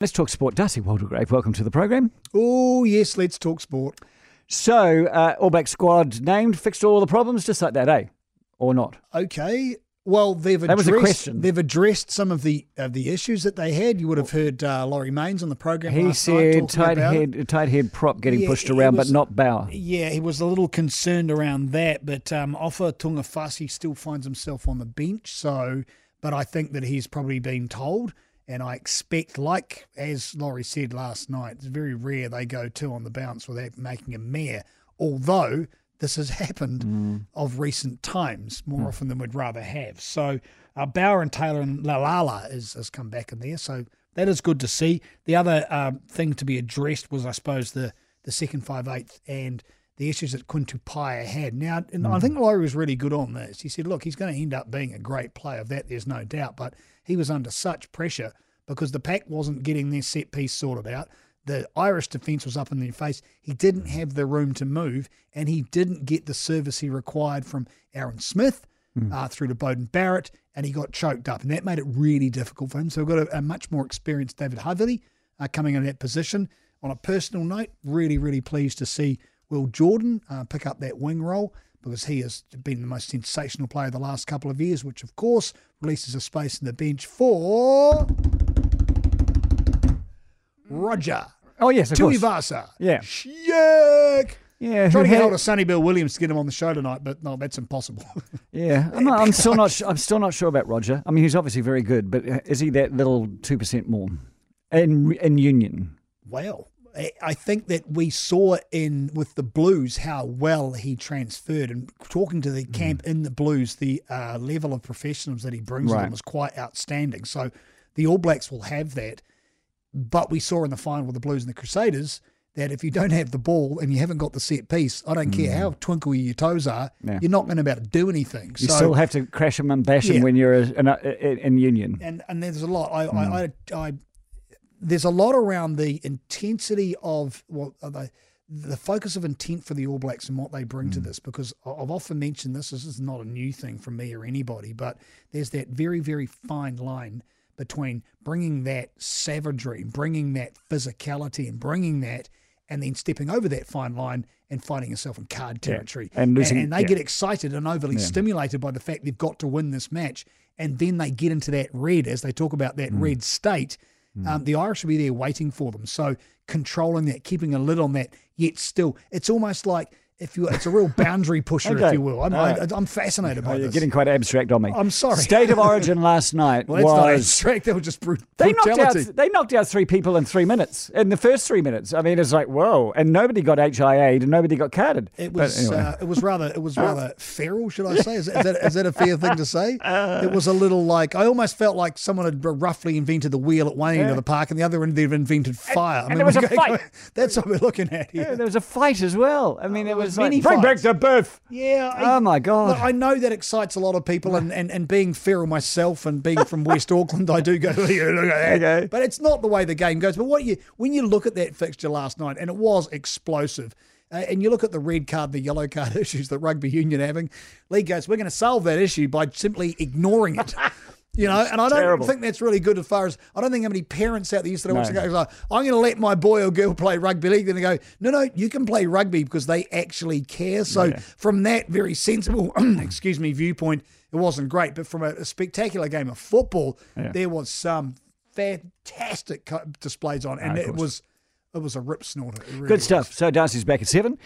Let's talk sport. Darcy Waldegrave, welcome to the program. Oh, yes, let's talk sport. So, uh, All Black squad named, fixed all the problems, just like that, eh? Or not? Okay. Well, they've That was addressed, a question. they've addressed some of the of the issues that they had. You would have heard uh, Laurie Mains on the program. He said tight head, tight head prop getting Yeah, pushed around, was- but not Bauer. Yeah, he was a little concerned around that, but um, Ofa Tu'ungafasi still finds himself on the bench. So, but I think that he's probably been told, and I expect, like as Laurie said last night, it's very rare they go two on the bounce without making a mare. Although this has happened of recent times more often than we'd rather have. So, uh, Bauer and Taylor and Lalala has, has come back in there. So that is good to see. The other um, thing to be addressed was, I suppose, the the second five eighth and the issues that Quinn Tupaea had. Now, and I think Laurie was really good on this. He said, look, he's going to end up being a great player. Of that, there's no doubt. But he was under such pressure because the pack wasn't getting their set piece sorted out. The Irish defence was up in their face. He didn't have the room to move, and he didn't get the service he required from Aaron Smith uh, through to Beauden Barrett, and he got choked up, and that made it really difficult for him. So we've got a, a much more experienced David Havili uh, coming in that position. On a personal note, really, really pleased to see Will Jordan uh, pick up that wing role because he has been the most sensational player the last couple of years, which of course releases a space in the bench for Roger Oh, yes, of course. Tuivasa. Yeah. Yeah, Trying to get hold of Sonny Bill Williams to get him on the show tonight, but no, that's impossible. Yeah, I'm, not, I'm still not. su- I'm still not sure about Roger. I mean, he's obviously very good, but uh, is he that little two percent more in in Union? Well, I- think that we saw in with the Blues how well he transferred, and talking to the Mm. camp in the Blues, the uh, level of professionalism that he brings Right. them was quite outstanding. So the All Blacks will have that, but we saw in the final with the Blues and the Crusaders that if you don't have the ball and you haven't got the set piece, I don't care how twinkly your toes are, Mm. Yeah. you're not going to be able to do anything. You so, still have to crash him and bash Yeah. when you're in, in, in Union. and and there's a lot. I, Hmm. I, I, I there's a lot around the intensity of what are they, the focus of intent for the All Blacks and what they bring Hmm. to this. Because I've often mentioned this. This is not a new thing from me or anybody, but there's that very very fine line between bringing that savagery, bringing that physicality, and bringing that. And then stepping over that fine line and finding yourself in card territory. and losing- and they yeah. get excited and overly stimulated by the fact they've got to win this match. And then they get into that red, as they talk about that red state. Um, the Irish will be there waiting for them. So controlling that, keeping a lid on that, yet still, it's almost like if you, it's a real boundary pusher, if you will. I'm, I. I'm fascinated Oh, by you're this. getting quite abstract on me. I'm sorry. State of Origin last night well, that's not was abstract. That was just brut- They knocked out. They knocked out three people in three minutes. In the first three minutes, I mean, it's like whoa, and nobody got HIA'd and nobody got carded. It was anyway. uh, it was rather it was rather feral, should I say? Is, is that is that a fair thing to say? it was a little like I almost felt like someone had roughly invented the wheel at one end of the park, and the other end they've invented fire. I and there was a fight. That's what we're looking at Yeah, here. there was a fight as well. I mean, it there was like, bring back the birth. Yeah. I, Oh my god. Look, I know that excites a lot of people, and, and, and being feral myself, and being from West Auckland, I do go. "Yeah, look at that." Okay. But it's not the way the game goes. But what you when you look at that fixture last night, and it was explosive. Uh, and you look at the red card, the yellow card issues that rugby union having. League goes, we're going to solve that issue by simply ignoring it. You know, and I don't terrible. think that's really good as far as I don't think how many parents out there yesterday watching the game go, I'm going to let my boy or girl play rugby league. Then they go, no, no, you can play rugby because they actually care. So from that very sensible, excuse me, viewpoint, it wasn't great. But from a, a spectacular game of football, there was some fantastic displays on, and of it was it was a rip snorter. Really Good was. stuff. So Darcy's back at seven.